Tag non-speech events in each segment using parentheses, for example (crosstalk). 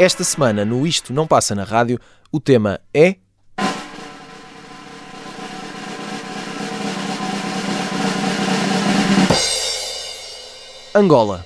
Esta semana, no Isto Não Passa na Rádio, o tema é. Angola.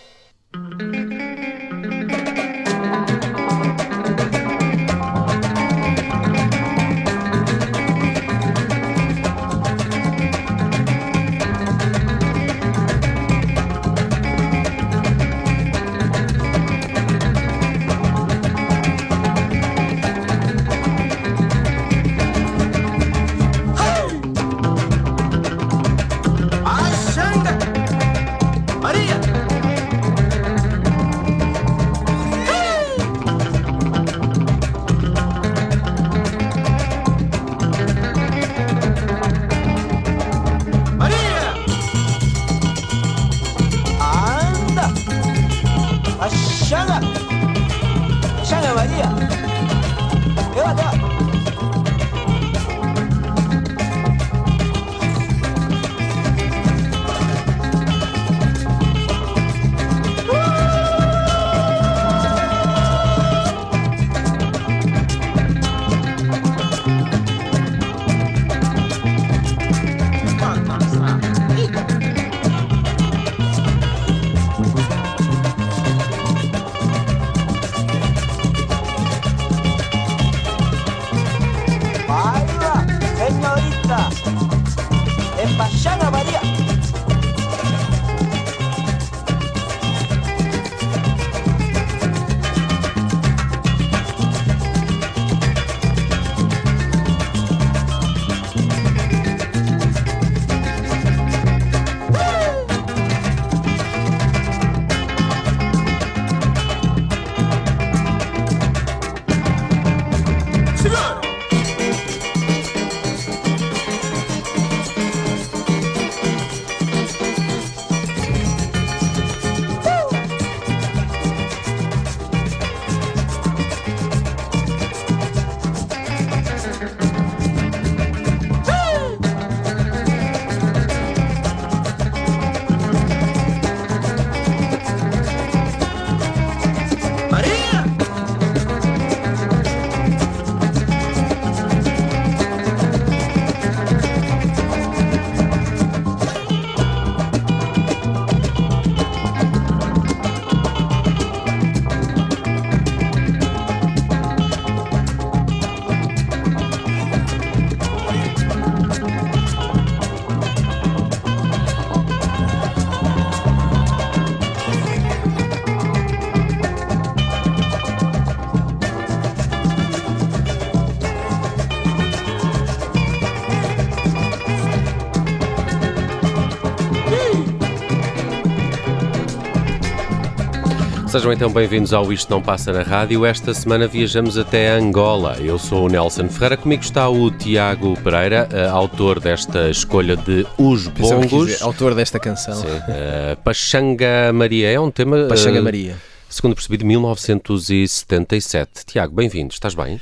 Sejam então bem-vindos ao Isto Não Passa na Rádio. Esta semana viajamos até Angola. Eu sou o Nelson Ferreira, comigo está o Tiago Pereira, uh, autor desta escolha de Os Bongos. Dizer, autor desta canção. Sim, uh, Pachanga Maria é um tema. Pachanga uh, Maria. Segundo percebi, de 1977. Tiago, bem-vindo, estás bem?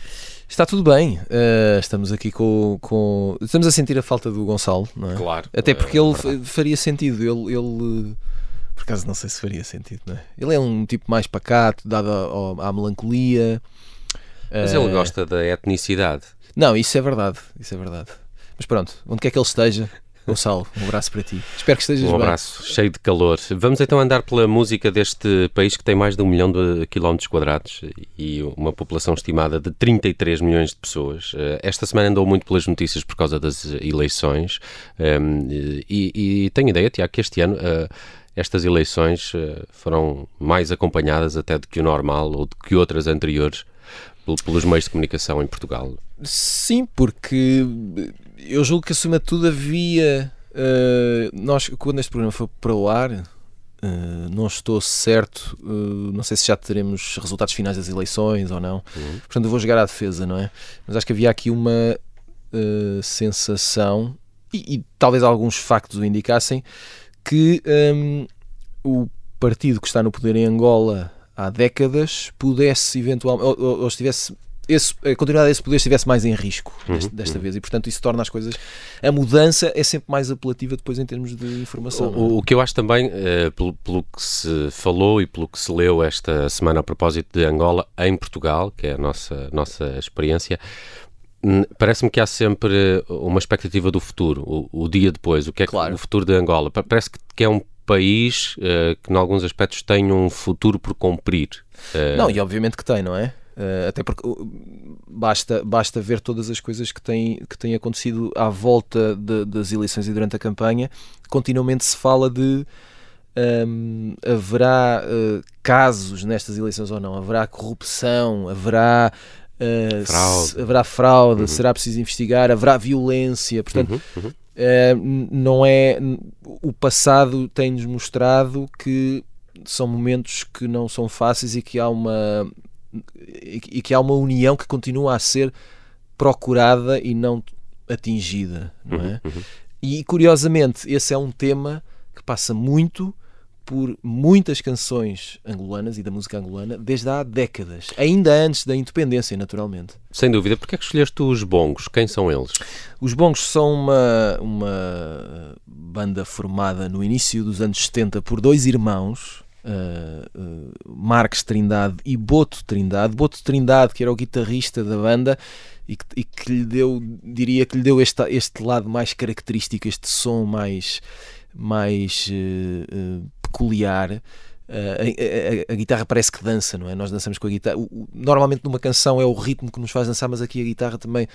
Está tudo bem. Uh, estamos aqui com, com, Estamos a sentir a falta do Gonçalo, não é? Claro. Até porque é ele faria sentido. Ele. ele por acaso não sei se faria sentido, não é? Ele é um tipo mais pacato, dado à melancolia. Mas ele gosta da etnicidade. Não, isso é verdade, isso é verdade. Mas pronto, onde quer que ele esteja, Gonçalo, um abraço para ti. Espero que estejas bem. Um abraço, cheio de calor. Vamos então andar pela música deste país que tem mais de um milhão de quilómetros quadrados e uma população estimada de 33 milhões de pessoas. Eh, esta semana andou muito pelas notícias por causa das eleições ehm, e, e tenho ideia, Tiago, que este ano eh, estas eleições eh, foram mais acompanhadas até do que o normal ou do que outras anteriores pelos meios de comunicação em Portugal? Sim, porque eu julgo que acima de tudo havia. Uh, nós, quando este programa foi para o ar, uh, não estou certo, uh, não sei se já teremos resultados finais das eleições ou não. Uhum. Portanto, eu vou jogar à defesa, não é? Mas acho que havia aqui uma sensação, e, e, talvez alguns factos o indicassem, que um, o partido que está no poder em Angola há décadas pudesse eventualmente, ou, ou, estivesse esse, a continuidade desse poder estivesse mais em risco deste, Uhum, desta vez. E, portanto, isso torna as coisas. A mudança é sempre mais apelativa depois em termos de informação. não é? O, o que eu acho também, eh, pelo, pelo que se falou e pelo que se leu esta semana a propósito de Angola em Portugal, que é a nossa, nossa experiência, parece-me que há sempre uma expectativa do futuro, o, o dia depois, o que é que- Claro. o futuro de Angola. Pa- Parece que, que é um país eh, que, em alguns aspectos, tem um futuro por cumprir. Eh, Não, e obviamente que tem, não é? Eh, até porque uh, basta, basta ver todas as coisas que têm, que têm acontecido à volta de- das eleições e durante a campanha. Continuamente se fala de hum, haverá eh, casos nestas eleições ou não, haverá corrupção, haverá. Eh, Fraude. haverá fraude, Uhum. será preciso investigar, haverá violência. Portanto, uhum, uhum. n- não é. O passado tem-nos mostrado que são momentos que não são fáceis e que há uma. e que- há uma união que continua a ser procurada e não atingida, não é? Uhum, E curiosamente, esse é um tema que passa muito por muitas canções angolanas e da música angolana desde há décadas, ainda antes da independência, naturalmente. Sem dúvida. Porquê é que escolheste os bongos? Quem são eles? Os Bongos são uma, uma banda formada no início dos anos 70 por dois irmãos, uh, uh, Marques Trindade e Boto Trindade. Boto Trindade, que era o guitarrista da banda e que, e que lhe deu, diria que lhe deu este, este lado mais característico, este som mais, mais uh, uh, peculiar. Uh, a, a- a guitarra parece que dança, não é? Nós dançamos com a guitarra. O- o- normalmente numa canção é o ritmo que nos faz dançar, mas aqui a guitarra também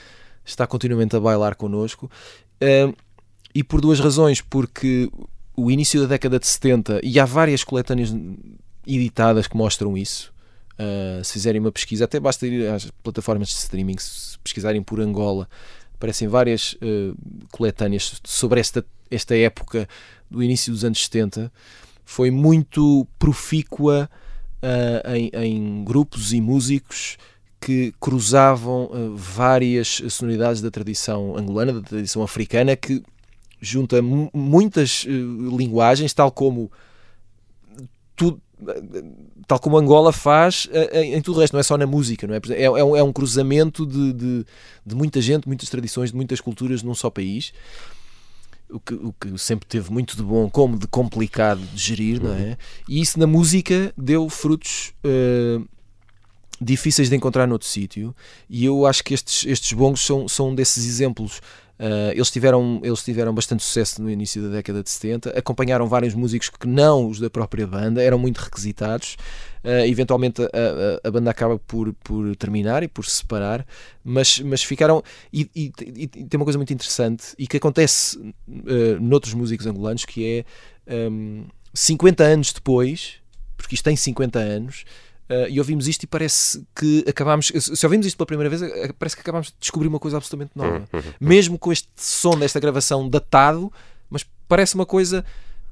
está continuamente a bailar connosco. Uh, e por duas razões, porque o início da década de 70, e há várias coletâneas editadas que mostram isso. Uh, se fizerem uma pesquisa, até basta ir às plataformas de streaming, se pesquisarem por Angola, aparecem várias uh, coletâneas sobre esta, esta época do início dos anos 70. Foi muito profícua uh, em, em grupos e músicos que cruzavam uh, várias sonoridades da tradição angolana, da tradição africana, que junta mu- muitas uh, linguagens, tal como tu- tal como Angola faz em, tudo o resto, não é só na música, não é? É, é um, é um cruzamento de, de, de muita gente, muitas tradições, de muitas culturas num só país. O que, o que sempre teve muito de bom, como de complicado de gerir, não é? E isso na música deu frutos uh, difíceis de encontrar noutro sítio e eu acho que estes, estes bongos são, são um desses exemplos. Uh, eles, tiveram, eles tiveram bastante sucesso no início da década de 70, acompanharam vários músicos que não os da própria banda, eram muito requisitados. Uh, eventualmente a, a, a banda acaba por, por terminar e por se separar, mas, mas ficaram. E, e- e- tem uma coisa muito interessante e que acontece uh, noutros músicos angolanos que é um, 50 anos depois, porque isto tem 50 anos, Uh, e ouvimos isto e parece que acabámos. Se ouvimos isto pela primeira vez, uh, parece que acabámos de descobrir uma coisa absolutamente nova. Mesmo com este som desta gravação datado, mas parece uma coisa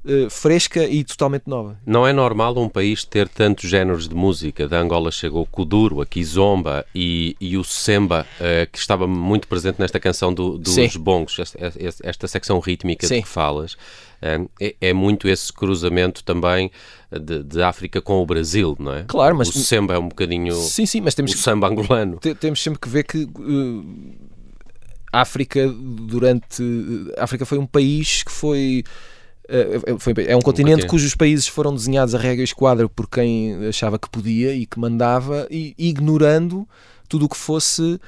uh, fresca e totalmente nova. Não é normal um país ter tantos géneros de música. Da Angola chegou o Kuduro, a Kizomba e, e o Semba, eh, que estava muito presente nesta canção do- dos Sim. bongos, esta, esta- secção rítmica Sim. de que falas. Eh, é, é muito esse cruzamento também de, de África com o Brasil, não é? Claro, mas- O Semba é um bocadinho Sim, sim, mas o temos que samba angolano. te- temos sempre que ver que uh, a África durante África foi um país que uh, foi- é um continente continente. cujos países foram desenhados a regra e esquadra por quem achava que podia e que mandava e ignorando tudo o que fosse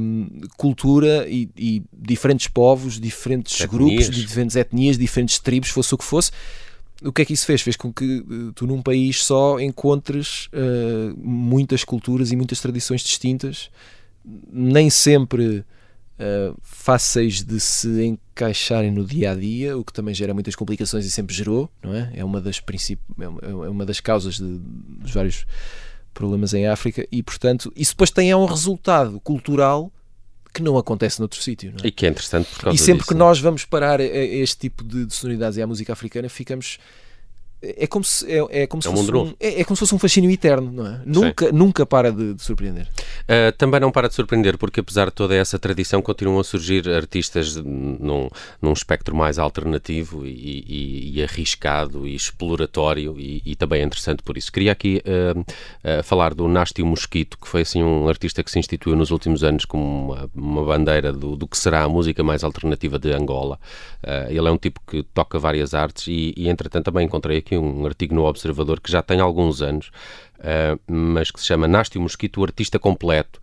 um, cultura e, e diferentes povos, diferentes Etnias. grupos, diferentes etnias, diferentes tribos, fosse o que fosse. O que é que isso fez? Fez com que eh, tu num país só encontres eh, muitas culturas e muitas tradições distintas, nem sempre eh, fáceis de se encaixarem no dia a dia, o que também gera muitas complicações e sempre gerou, não é? É uma das princip... é uma- é das causas de- dos vários problemas em África e, portanto, isso depois tem é um resultado cultural que não acontece noutro sítio, é? E que é interessante por causa E sempre disso, que não é? nós vamos parar a, a este tipo de, de sonoridades e à música africana, ficamos. É como se, é, é como se É um fosse um, é, é como se fosse um fascínio eterno, não é? Nunca, nunca para de, de surpreender. Uh, também não para de surpreender, porque apesar de toda essa tradição, continuam a surgir artistas num, num espectro mais alternativo e, e, e arriscado e exploratório e, e, também é interessante por isso. Queria aqui uh, uh, falar do Nástio Mosquito, que foi assim um artista que se instituiu nos últimos anos como uma, uma bandeira do, do, que será a música mais alternativa de Angola. ele é um tipo que toca várias artes e, e, entretanto, também encontrei aqui um artigo no Observador que já tem alguns anos, uh, mas que se chama Nástio Mosquito, o artista completo.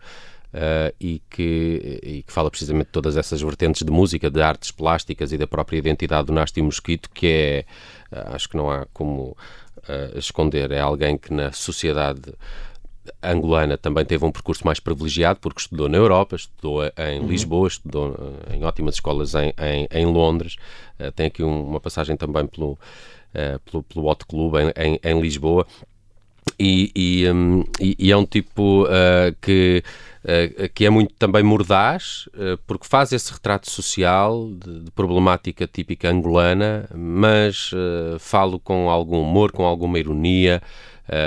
Uh, e, que, e que fala precisamente de todas essas vertentes de música, de artes plásticas e da própria identidade do Nástio Mosquito, que é, uh, acho que não há como esconder, é alguém que na sociedade angolana também teve um percurso mais privilegiado porque estudou na Europa, estudou em uhum. Lisboa, estudou em ótimas escolas em, em, em Londres, uh, tem aqui um, uma passagem também pelo, uh, pelo, pelo Hot Club em, em, em Lisboa. E, e, um, e, e, é um tipo uh, que, uh, que é muito também mordaz, uh, porque faz esse retrato social de, de problemática típica angolana, mas falo com algum humor, com alguma ironia,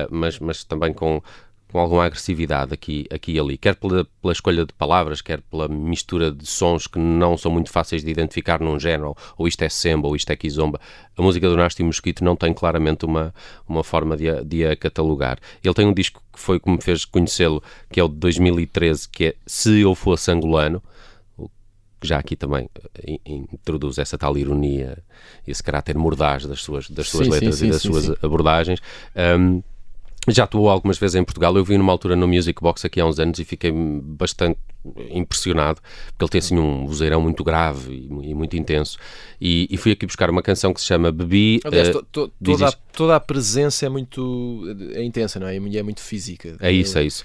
mas, mas também com, com alguma agressividade aqui, aqui e ali, quer pela, pela, escolha de palavras, quer pela mistura de sons que não são muito fáceis de identificar num género, ou isto é semba, ou isto é kizomba. A música do Nasty Mosquito não tem claramente uma, uma forma de a, de a catalogar. Ele tem um disco que foi como me fez conhecê-lo, que é o de 2013, que é Se Eu Fosse Angolano, que já aqui também eh, introduz essa tal ironia, esse caráter mordaz das suas, das suas sim, letras sim, sim, e das suas abordagens. Um, já atuou algumas vezes em Portugal. Eu vi numa altura no Music Box aqui há uns anos e fiquei bastante impressionado, porque ele tem assim um vozeirão muito grave e, e muito intenso. E, e, fui aqui buscar uma canção que se chama Bebi. Aliás, uh, to, to, toda, a, toda, a, presença é muito é intensa, não é? E é muito física. É isso, é isso.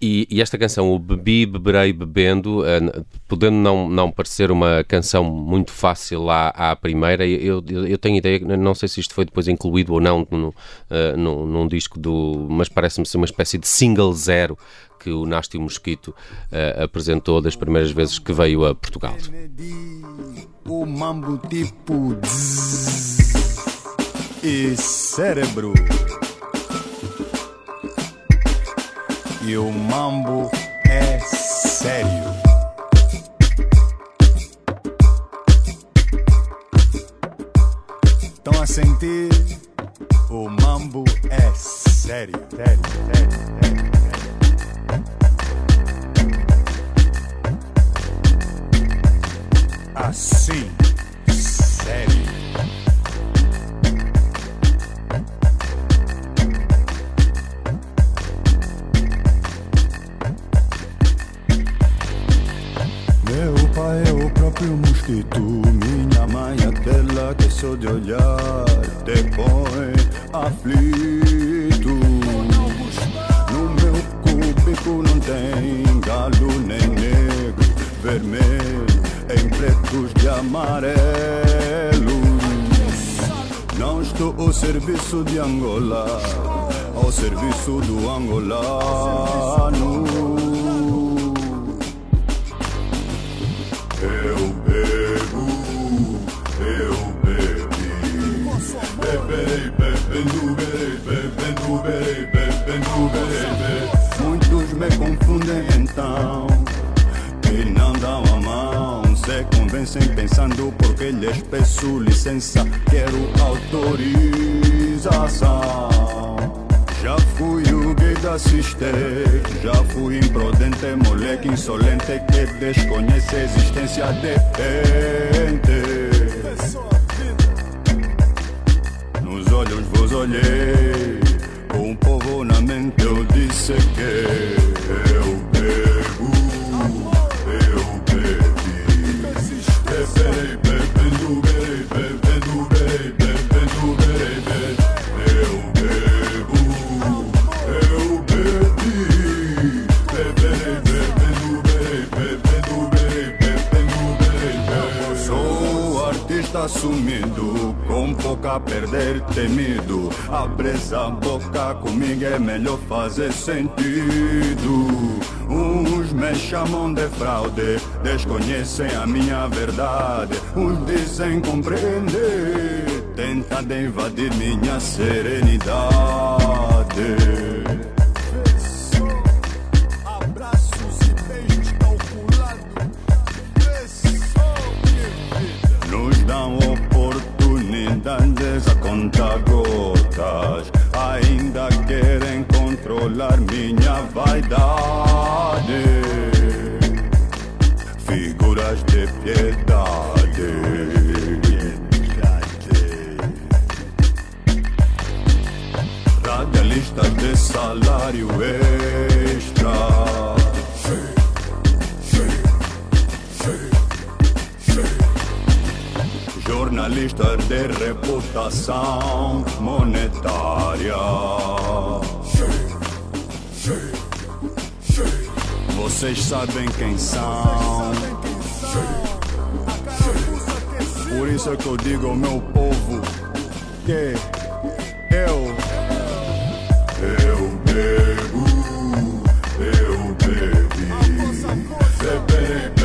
E, e esta canção, o Bebi, Beberei, Bebendo, uh, podendo não, não parecer uma canção muito fácil lá à primeira, eu, eu, eu, tenho ideia, não sei se isto foi depois incluído ou não no, uh, no, num disco do. Mas parece-me ser uma espécie de single zero que o Nástio Mosquito uh, apresentou das primeiras vezes que veio a Portugal. O mambo tipo e cérebro. E o mambo é sério. Estão a sentir? O mambo é sério, sério, sério, sério. Assim, sério. Meu pai é o próprio mosquito, minha mãe é aquela que só de olhar te põe aflito. No meu cúbico não tem galo nem negro, vermelho amarelo. Não estou ao serviço de Angola, ao serviço do angolano. Eu bebo, eu bebi, bebei, bebendo, bebendo, bebendo, bebendo. Muitos me confundem então e não dão a mão se convencem pensando porque lhes peço licença, quero autorização. Já fui o gay da cister, já fui imprudente, moleque insolente que desconhece a existência de gente. Nos olhos vos olhei, com o povo na mente eu disse que eu bebo. Assumindo, com pouca a perder temido. Abre essa boca, comigo é melhor fazer sentido. Chamam de fraude, desconhecem a minha verdade. Uns dizem compreender, tenta de invadir minha serenidade. Salário extra. Jornalistas de reputação monetária. Vocês sabem quem são. Por isso é que eu digo ao meu povo que eu. Bebo, eu bebi. Beberei, bebendo,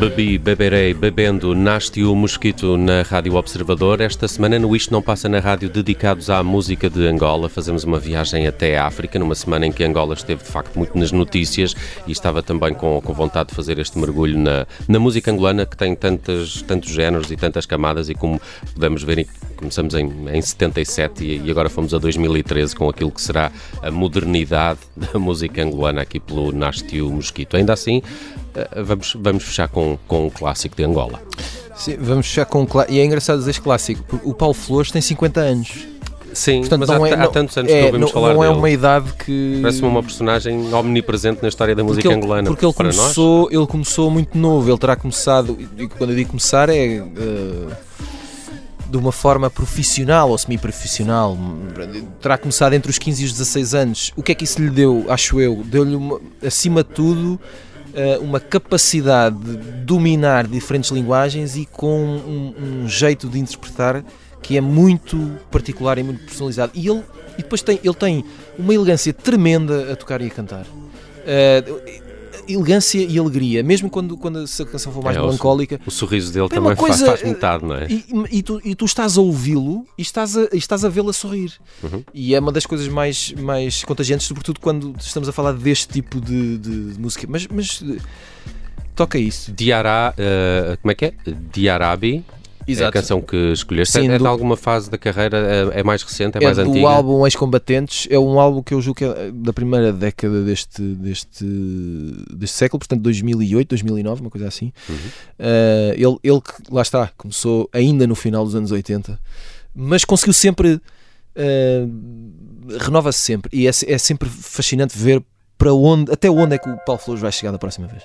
Bebi, beberei, bebendo, nasce o mosquito na Rádio Observador. Esta semana no Isto Não Passa na Rádio, dedicados à música de Angola. Fazemos uma viagem até a África, numa semana em que Angola esteve de facto muito nas notícias e estava também com, com vontade de fazer este mergulho na, na música angolana que tem tantos, tantos géneros e tantas camadas e como podemos ver, começamos em, em 77 e, e agora fomos a 2013 com aquilo que será a modernidade (laughs) da música angolana aqui pelo Nasce o Mosquito. Ainda assim, vamos, vamos fechar com, com um clássico de Angola. Sim, vamos fechar com um clássico. E é engraçado dizer este clássico, porque o Paulo Flores tem 50 anos. Sim, Portanto, mas há, é, há não- tantos anos é, que ouvimos não, falar não é dele. uma idade que. Parece-me uma personagem omnipresente na história da música porque ele, angolana. Porque ele para nós. começou, ele começou muito novo, ele terá começado, e quando eu digo começar é eh, de uma forma profissional ou semi-profissional, terá começado entre os 15 e os 16 anos. O que é que isso lhe deu, acho eu? Deu-lhe, acima de tudo, eh, uma capacidade de dominar diferentes linguagens e com um, um jeito de interpretar que é muito particular e muito personalizado. E ele e depois tem, ele tem uma elegância tremenda a tocar e a cantar. Eh, elegância e alegria, mesmo quando, quando a canção for mais É, o- melancólica. O sorriso dele É também coisa, faz metade, não é? E, e tu, e tu estás a ouvi-lo e estás a, estás a vê-lo a sorrir. Uhum. E é uma das coisas mais, mais contagiantes, sobretudo quando estamos a falar deste tipo de, de- de música. Mas, mas toca isso. Diará, eh, como é que é? Diarabi, é a canção que escolheste. Sim, é, é de alguma fase da carreira? É, é mais recente? É, É mais do antiga? álbum Ex-Combatentes, é um álbum que eu julgo que é da primeira década deste, deste, deste século, portanto 2008, 2009, uma coisa assim. Uhum. Eh, ele, ele, que, lá está, começou ainda no final dos anos 80, mas conseguiu sempre, eh, renova-se sempre, e é, é sempre fascinante ver para onde, até onde é que o Paulo Flores vai chegar da próxima vez.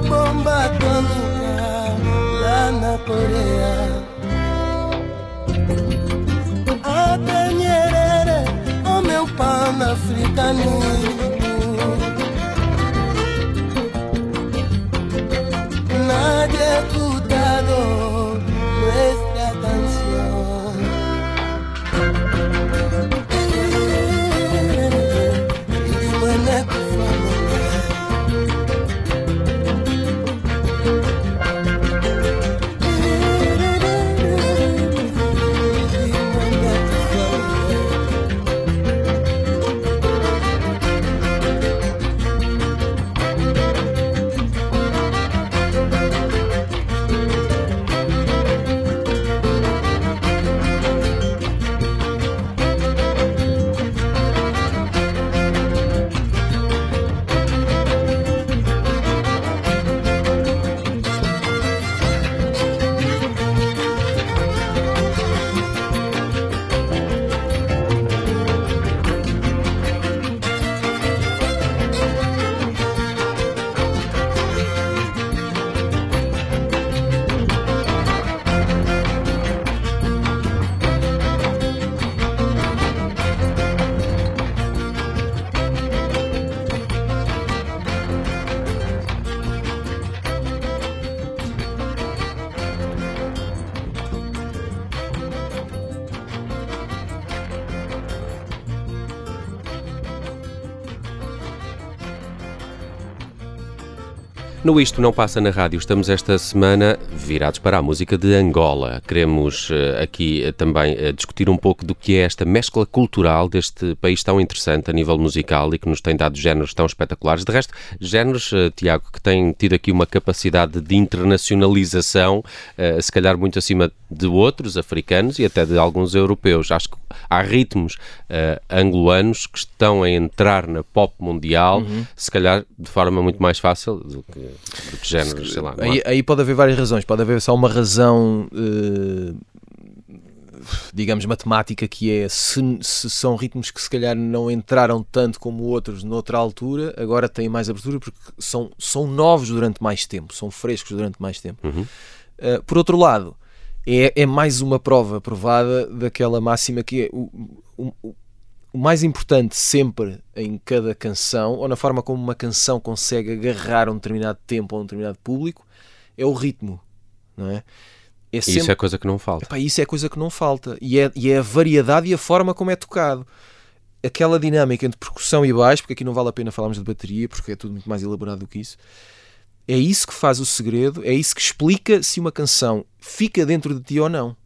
Bomba atômica lá na Coreia. Até Nyerere, o meu pan-africanismo. Nadie No Isto Não Passa na Rádio, estamos esta semana virados para a música de Angola. Queremos uh, aqui uh, também uh, discutir um pouco do que é esta mescla cultural deste país tão interessante a nível musical e que nos tem dado géneros tão espetaculares. De resto, géneros, Tiago, que têm tido aqui uma capacidade de internacionalização, se calhar muito acima de outros africanos e até de alguns europeus. Acho que há ritmos angolanos que estão a entrar na pop mundial, uhum. se calhar de forma muito mais fácil do que de que géneros, sei lá. Aí, aí, pode haver várias razões. Pode haver só uma razão, uh, digamos, matemática, que é se, se, são ritmos que se calhar não entraram tanto como outros noutra altura, agora têm mais abertura porque são, são novos durante mais tempo, são frescos durante mais tempo. Uhum. Uh, por outro lado, é, é mais uma prova provada daquela máxima que é o, o, o mais importante sempre em cada canção, ou na forma como uma canção consegue agarrar um determinado tempo ou um determinado público, é o ritmo, não é? é sempre... Isso é coisa que não falta. Epá, isso é coisa que não falta. E é, e é a variedade e a forma como é tocado. Aquela dinâmica entre percussão e baixo, porque aqui não vale a pena falarmos de bateria, porque é tudo muito mais elaborado do que isso. É isso que faz o segredo, é isso que explica se uma canção fica dentro de ti ou não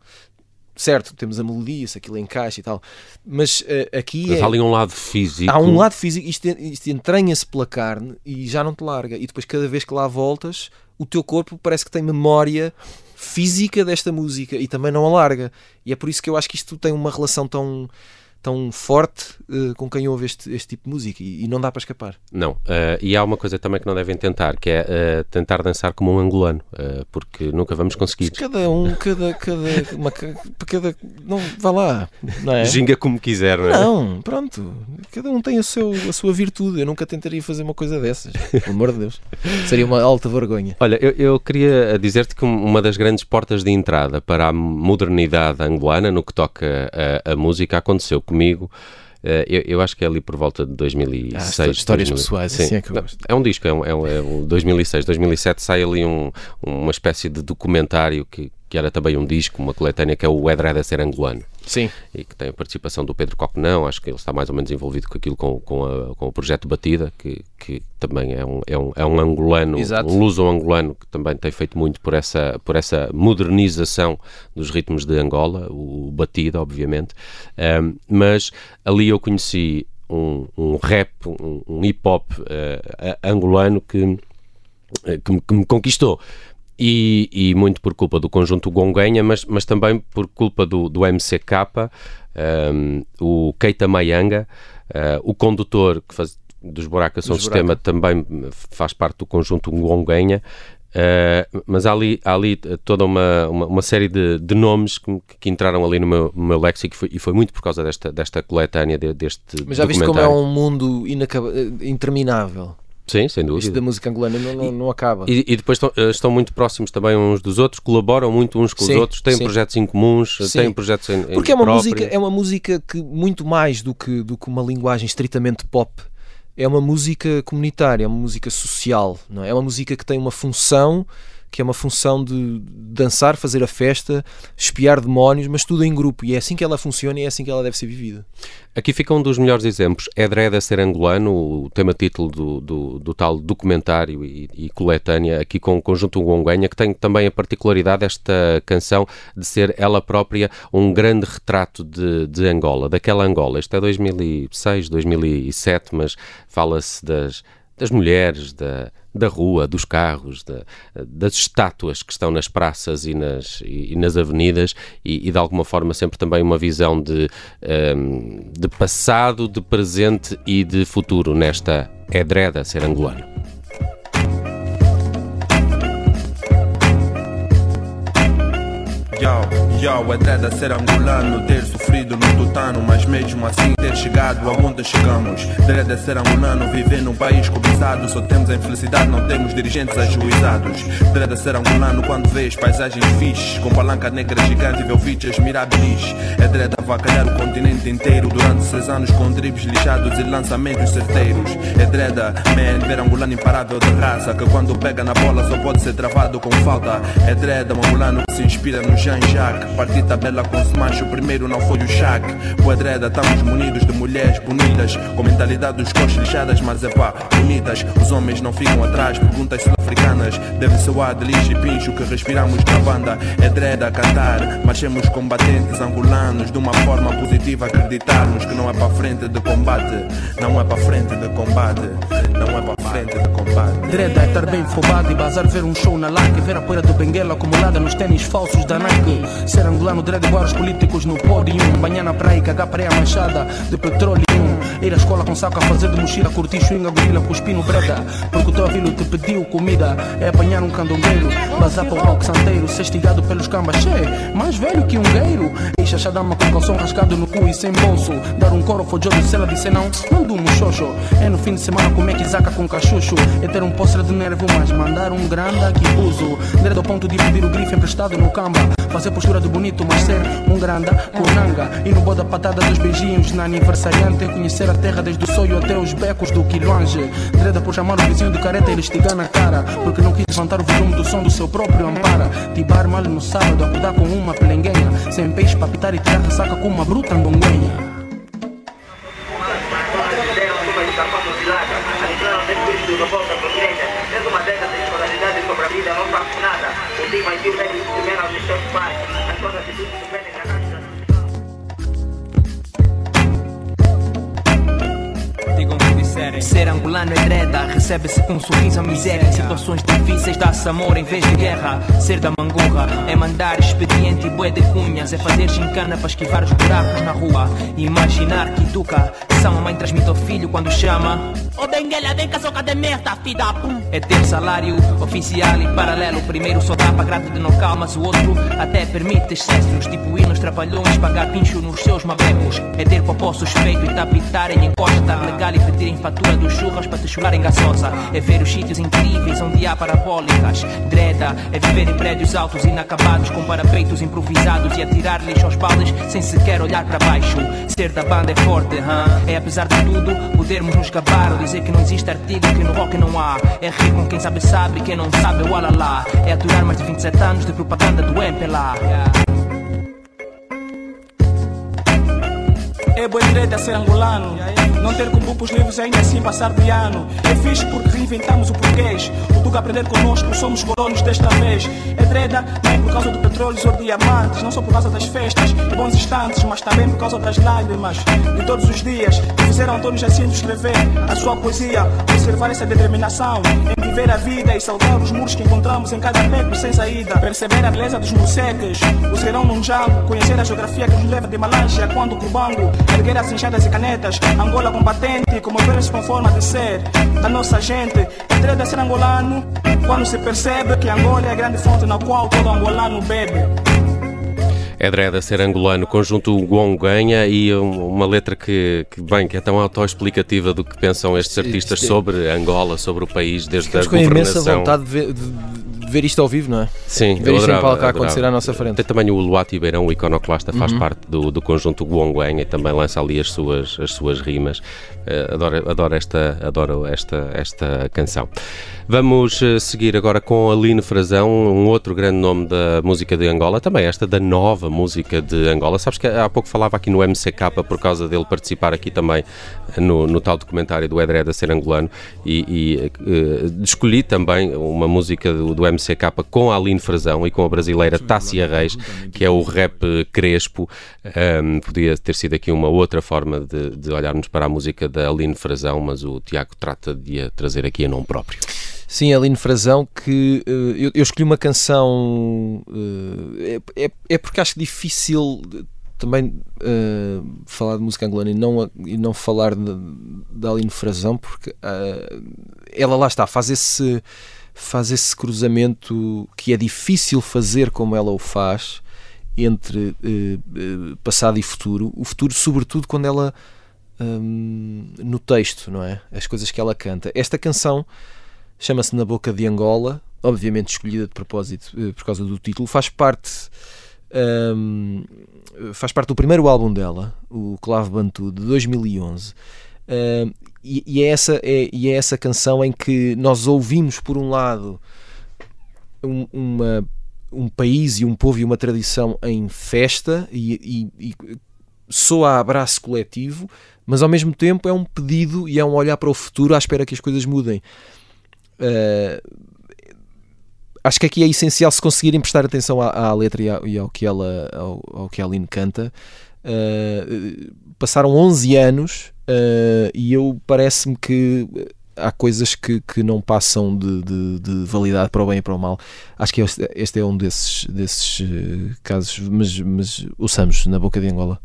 certo, temos a melodia, se aquilo encaixa e tal, mas uh, aqui mas é, há ali um lado físico. Há um lado físico, isto, isto entranha-se pela carne e já não te larga. E depois, cada vez que lá voltas, o teu corpo parece que tem memória física desta música e também não a larga. E é por isso que eu acho que isto tem uma relação tão tão forte uh, com quem ouve este, este tipo de música e, e não dá para escapar. Não, uh, e há uma coisa também que não devem tentar, que é uh, tentar dançar como um angolano, porque nunca vamos conseguir. Cada um, cada, cada, uma, cada não, vá lá, não é? Ginga como quiser, não é? Não, pronto, cada um tem a, seu, a sua virtude, eu nunca tentaria fazer uma coisa dessas, pelo amor de Deus, seria uma alta vergonha. Olha, eu, eu queria dizer-te que uma das grandes portas de entrada para a modernidade angolana no que toca a, a música aconteceu comigo. Uh, eu, eu, acho que é ali por volta de 2006. Ah, histórias 2000, pessoais, sim. assim é que eu gosto. É um disco, é um, é um, é um 2006, 2007 sai ali um, uma espécie de documentário que, que era também um disco, uma coletânea, que é o Edred a ser angolano. Sim. E que tem a participação do Pedro Coquenão, acho que ele está mais ou menos envolvido com aquilo, com, com, a, com o projeto Batida, que, que também é um, é um, é um angolano, Exato. um luso-angolano, que também tem feito muito por essa, por essa modernização dos ritmos de Angola, o, o Batida, obviamente. Um, mas ali eu conheci um, um rap, um, um hip-hop uh, angolano que, que, que me conquistou e, e, muito por culpa do conjunto Gonguenha, mas, mas também por culpa do, do MCK, um, o Keita Mayanga, uh, o condutor que faz, dos Buracas São Sistema também faz parte do conjunto Gonguenha. Uh, mas há ali, há ali toda uma, uma, uma série de, de nomes que, que, entraram ali no meu, no meu léxico e foi, e foi, muito por causa desta, desta coletânea, de, deste Mas já viste como é um mundo inacab... interminável? Sim, sem dúvida. Isto da música angolana não, não, não acaba. E, e depois estão, eh, estão, muito próximos também uns dos outros, colaboram muito uns com sim, os outros, têm sim. projetos em comuns, sim. têm projetos em, Porque em é uma música é uma música que muito mais do que, do que uma linguagem estritamente pop é uma música comunitária, é uma música social, não é? é uma música que tem uma função que é uma função de dançar, fazer a festa, espiar demónios, mas tudo em grupo. E é assim que ela funciona e é assim que ela deve ser vivida. Aqui fica um dos melhores exemplos. É Dreda ser angolano, o tema-título do, do, do, tal documentário e, e, coletânea, aqui com o conjunto Gonguenha, que tem também a particularidade desta canção de ser ela própria um grande retrato de, de Angola, daquela Angola. Isto é 2006, 2007, mas fala-se das das mulheres, da, da rua, dos carros, da, das estátuas que estão nas praças e nas, e, e nas avenidas e, e, de alguma forma sempre também uma visão de, um, de passado, de presente e de futuro nesta Edreda ser angolano. Yo. Yo, é dread ser angolano, ter sofrido no tutano, mas mesmo assim ter chegado aonde chegamos. Dread ser angolano, viver num país cobiçado, só temos a infelicidade, não temos dirigentes ajuizados. Dread ser angolano quando vês paisagens fixes, com palanca negra gigante e velviches mirabilis. É dread avacalhar o continente inteiro durante seis anos com dribles lixados e lançamentos certeiros. É dread, man, ver angolano imparável de raça, que quando pega na bola só pode ser travado com falta. É dread, um angolano que se inspira no Jean-Jacques. Parti tabela com smash, o primeiro não foi o Shaq. Boadreda, estamos munidos de mulheres bonitas, com mentalidade dos costas lixadas, mas é pá, bonitas. Os homens não ficam atrás, perguntas sul-africanas. Deve ser o ar de lixo e pincho que respiramos na banda. É dreda cantar, marchemos combatentes angolanos de uma forma positiva. Acreditarmos que não é para frente de combate, não é para frente de combate, não é para frente de combate. Dreda é estar bem fobado e bazar ver um show na like, ver a poeira do Benguela acumulada nos tênis falsos da Nike. Ser angolano, os políticos no pódio. Banhar na praia e cagar praia manchada de petróleo. Ir à escola com saco a fazer de mochila, curtir swinga, gorila, cuspir no breda. Porque o teu avilo te pediu comida. É apanhar um candongueiro, bazar para o rock santeiro, ser estigado pelos cambas. É mais velho que um gueiro. E chachadama com calção rascado no cu e sem bolso. Dar um coro fojoso se ela disse não, não durmo xoxo. É no fim de semana comer quizaca com cachucho. É ter um postre de nervo, mas mandar um grande que uso. Direto ao ponto de pedir o grife emprestado no camba. Fazer postura de bonito, mas ser um grande conanga. E no boda patada dos beijinhos na aniversariante. Conhecer a terra desde o sonho até os becos do quilonge. Dreda por chamar o vizinho de careta e lhe estigar na cara. Porque não quis levantar o volume do som do seu próprio ampara. Tibar mal no sábado, acordar com uma pelenguenha. Sem peixe pra pitar e tirar ressaca com uma bruta andonguenha. Ser angolano é dreda, recebe-se com um sorriso a miséria. Em situações difíceis dá-se amor em vez de guerra. Ser da mangurra é mandar expediente e bué de cunhas. É fazer gincana para esquivar os buracos na rua. Imaginar que educa, são a mãe transmite ao filho quando chama. Ô oh, Benguela, vem cá, soca de merda, filha É ter salário oficial e paralelo. Primeiro só dá para grado de não calmas, o outro até permite excessos. Tipo ir nos trapalhões, pagar pincho nos seus mabecos. É ter popó suspeito e tapitarem em costa legal e pedirem fatura dos churras para te chularem gasosa. É ver os sítios incríveis onde há parabólicas. Dreda é viver em prédios altos inacabados com parapeitos improvisados e atirar lixo aos baldes sem sequer olhar para baixo. Ser da banda é forte, huh? é apesar de tudo podermos nos gabar ou dizer que não existe artigo que no rock não há. É rir com quem sabe sabe, quem não sabe é o alalá. É aturar mais de 27 anos de propaganda do MPLA. Yeah. É boa direita ser angolano. Não ter com bupos livros ainda assim passar de ano. É fixe porque inventamos o português. O Tuga aprender conosco, somos colonos desta vez. É treda, nem por causa do petróleo ou diamantes, não só por causa das festas e bons instantes, mas também por causa das lágrimas de todos os dias que fizeram Antônio Jacinto escrever a sua poesia, observar essa determinação em viver a vida e salvar os muros que encontramos em cada beco sem saída, perceber a beleza dos morcegos, o serão num jango, conhecer a geografia que nos leva de Malange a quando Cubango, erguer as enxadas e canetas, Angola combatente, como ver-se com forma de ser da nossa gente, entre de ser angolano, quando se percebe que Angola é a grande fonte na qual todo angolano bebe. É Dreda ser angolano, conjunto Gonganha e uma letra que, que, bem, que é tão autoexplicativa do que pensam estes artistas sobre Angola, sobre o país, desde Ficamos a com governação. imensa vontade de ver, de ver isto ao vivo, não é? Sim, ver isto em adorava, palco a acontecer à nossa frente. Tem também o Luati Beirão, o iconoclasta, faz Uhum. parte do, do conjunto Guonguenha e também lança ali as suas, as suas rimas. Eh, adoro, adoro, esta, adoro esta, esta canção. Vamos eh, seguir agora com Aline Frazão, um outro grande nome da música de Angola, também esta da nova música de Angola. Sabes que há pouco falava aqui no MCK por causa dele participar aqui também no, no tal documentário do Edreda ser angolano e, e eh, escolhi também uma música do, do MCK com a Aline Frazão e com a brasileira Tássia Reis, que é o rap crespo. Um, podia ter sido aqui uma outra forma de, de olharmos para a música da Aline Frazão, mas o Tiago trata de a trazer aqui a nome próprio. Sim, Aline Frazão, que uh, eu, eu, escolhi uma canção. Uh, é, é, porque acho difícil também uh, falar de música angolana e não, e não falar da Aline Frazão, porque ela lá está, faz esse, faz esse cruzamento que é difícil fazer como ela o faz entre passado e futuro. O futuro, sobretudo, quando ela. Um, no texto, não é? As coisas que ela canta. Esta canção chama-se Na Boca de Angola, obviamente escolhida de propósito eh, por causa do título, faz parte um, faz parte do primeiro álbum dela, o Clave Bantu, de 2011. Um, e, e, é essa, é, e é essa canção em que nós ouvimos, por um lado, um, uma, um país e um povo e uma tradição em festa e, e, e soa a abraço coletivo, mas ao mesmo tempo é um pedido e é um olhar para o futuro à espera que as coisas mudem. Uh, acho que aqui é essencial se conseguirem prestar atenção à, à letra e, à, e, ao que ela ao, ao que a Aline canta. Uh, passaram 11 anos uh, e eu parece-me que há coisas que, que não passam de, de, de, validade para o bem e para o mal. Acho que este, é um desses, desses casos, mas, mas ouçamos na boca de Angola.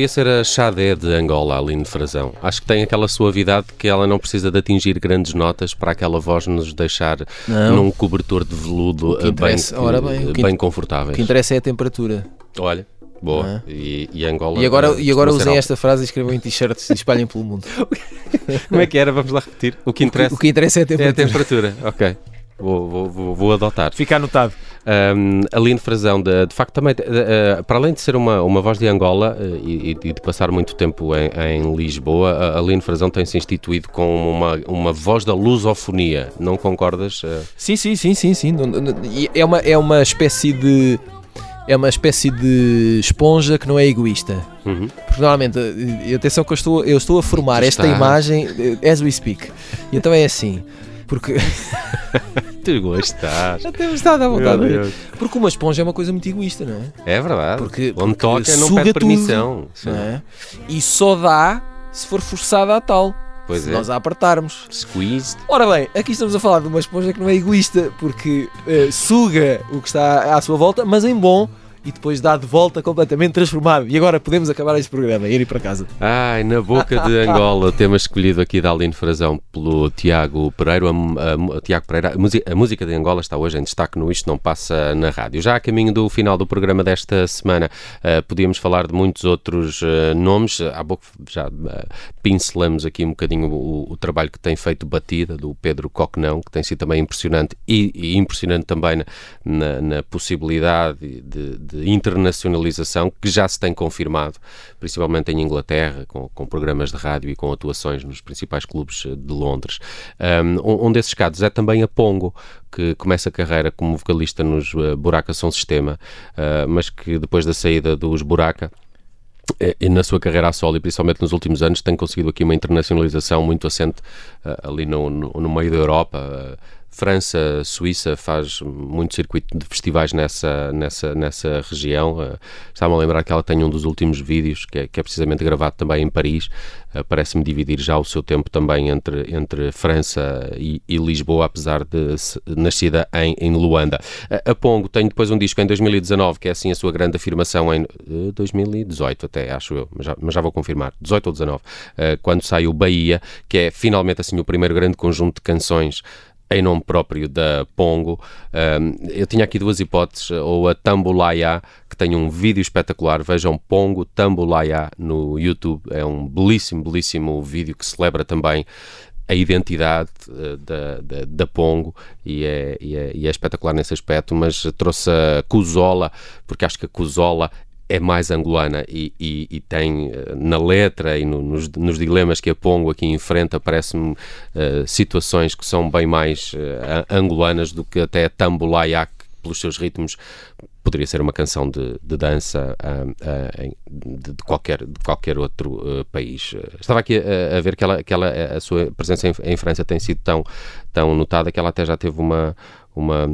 Podia ser a Xadé de Angola, Aline Frazão. Acho que tem aquela suavidade que ela não precisa de atingir grandes notas para aquela voz nos deixar Não. num cobertor de veludo O que eh, bem, bem, o que bem in- O que interessa é a temperatura. Olha, boa. É? E, e Angola. E agora, eh, e agora usem esta frase e escrevam em t-shirts e espalhem pelo mundo. (laughs) Como é que era? Vamos lá repetir. O que interessa O que interessa é a é a temperatura. ok. Vou, vou, vou, vou adotar. Fica anotado. Um, Aline Frazão, de, de facto, também, eh, eh, para além de ser uma, uma voz de Angola eh, e, e de passar muito tempo em, em Lisboa, a Aline Frazão tem-se instituído com uma, uma voz da lusofonia. Não concordas? eh? Sim, sim, sim, sim, sim. É uma, é uma espécie de. É uma espécie de esponja que não é egoísta. Uhum. Porque normalmente, atenção que eu estou, eu estou a formar esta imagem as we speak. Então é assim. Porque (laughs) Tu gostas. já temos estado à vontade. Porque uma esponja é uma coisa muito egoísta, não é? É verdade. Porque- Onde porque toca não suga pede tudo, permissão. Não é? E só dá se for forçada a tal. Pois se é. nós a apertarmos. Squeezed. Ora bem, aqui estamos a falar de uma esponja que não é egoísta, porque eh, suga o que está à sua volta, mas em bom, e depois dá de volta completamente transformado. E agora podemos acabar este programa e ir para casa. Ai, na boca de Angola, tema escolhido aqui da Aline Frazão pelo Tiago Pereira. A, a- a- Tiago Pereira, a, a música de Angola está hoje em destaque no Isto Não Passa na Rádio. Já a caminho do final do programa desta semana, eh, podíamos falar de muitos outros eh, nomes. Há pouco já eh, pincelamos aqui um bocadinho o, o trabalho que tem feito Batida, do Pedro Coquenão, que tem sido também impressionante e, e impressionante também na, na- na possibilidade de, de internacionalização que já se tem confirmado, principalmente em Inglaterra, com, com programas de rádio e com atuações nos principais clubes eh, de Londres. Um, um desses casos é também a Pongo, que começa a carreira como vocalista nos eh, Buraca Som Sistema, eh, mas que depois da saída dos Buraca eh, e na sua carreira a solo e principalmente nos últimos anos tem conseguido aqui uma internacionalização muito assente eh, ali no, no, no meio da Europa. eh, França, Suíça faz muito circuito de festivais nessa, nessa, nessa região. Eh, Estava-me a lembrar que ela tem um dos últimos vídeos, que é, que é precisamente gravado também em Paris. Eh, Parece-me dividir já o seu tempo também entre, entre França e, e Lisboa, apesar de nascida em, em Luanda. A, a Pongo tem depois um disco em 2019, que é assim a sua grande afirmação em eh, 2018 até, acho eu, mas já, mas já vou confirmar, 18 ou 19, eh, quando sai o Bahia, que é finalmente assim o primeiro grande conjunto de canções em nome próprio da Pongo. Eu tinha aqui duas hipóteses, ou a Tambulaya, que tem um vídeo espetacular, vejam Pongo Tambulaya no YouTube, é um belíssimo, belíssimo vídeo que celebra também a identidade eh, da, da, da Pongo. E é, e, é, e é espetacular nesse aspecto, mas trouxe a Cusola, porque acho que a Cusola é mais angolana e, e- e tem eh, na letra e no- nos, nos dilemas que a Pongo aqui enfrenta, parece-me eh, situações que são bem mais a- angolanas do que até a Tambulaya, que pelos seus ritmos poderia ser uma canção de, de dança em- de, de qualquer, de qualquer outro país. Estava aqui a, a ver que, ela, que ela, a sua presença em, em França tem sido tão, tão notada que ela até já teve uma. uma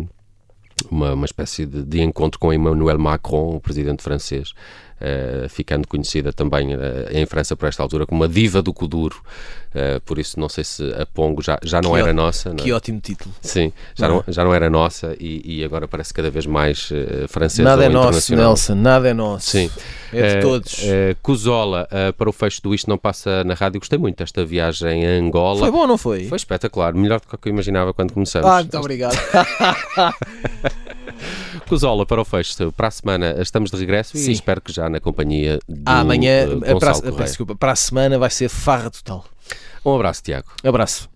uma, uma espécie de, de encontro com Emmanuel Macron, o presidente francês, ficando conhecida também eh, em França por esta altura como a diva do Kuduro. Eh, por isso, não sei se a Pongo já, já não Que era ó- nossa. não é? Que ótimo título. Sim, já não, já não era nossa e, e agora parece cada vez mais eh, francesa Nada é nosso. Nelson, nada é nosso. Sim. É de Eh, todos. eh, Cusola, eh, para o fecho do Isto Não Passa na Rádio, gostei muito desta viagem a Angola. Foi bom não foi? Foi espetacular, melhor do que eu imaginava quando começamos. Ah, muito obrigado. (laughs) Cusola, para o fecho, para a semana estamos de regresso Sim. e espero que já na companhia do Ah, amanhã, eh, eh, para, a- peço desculpa, para a semana vai ser farra total. Um abraço, Tiago. Abraço.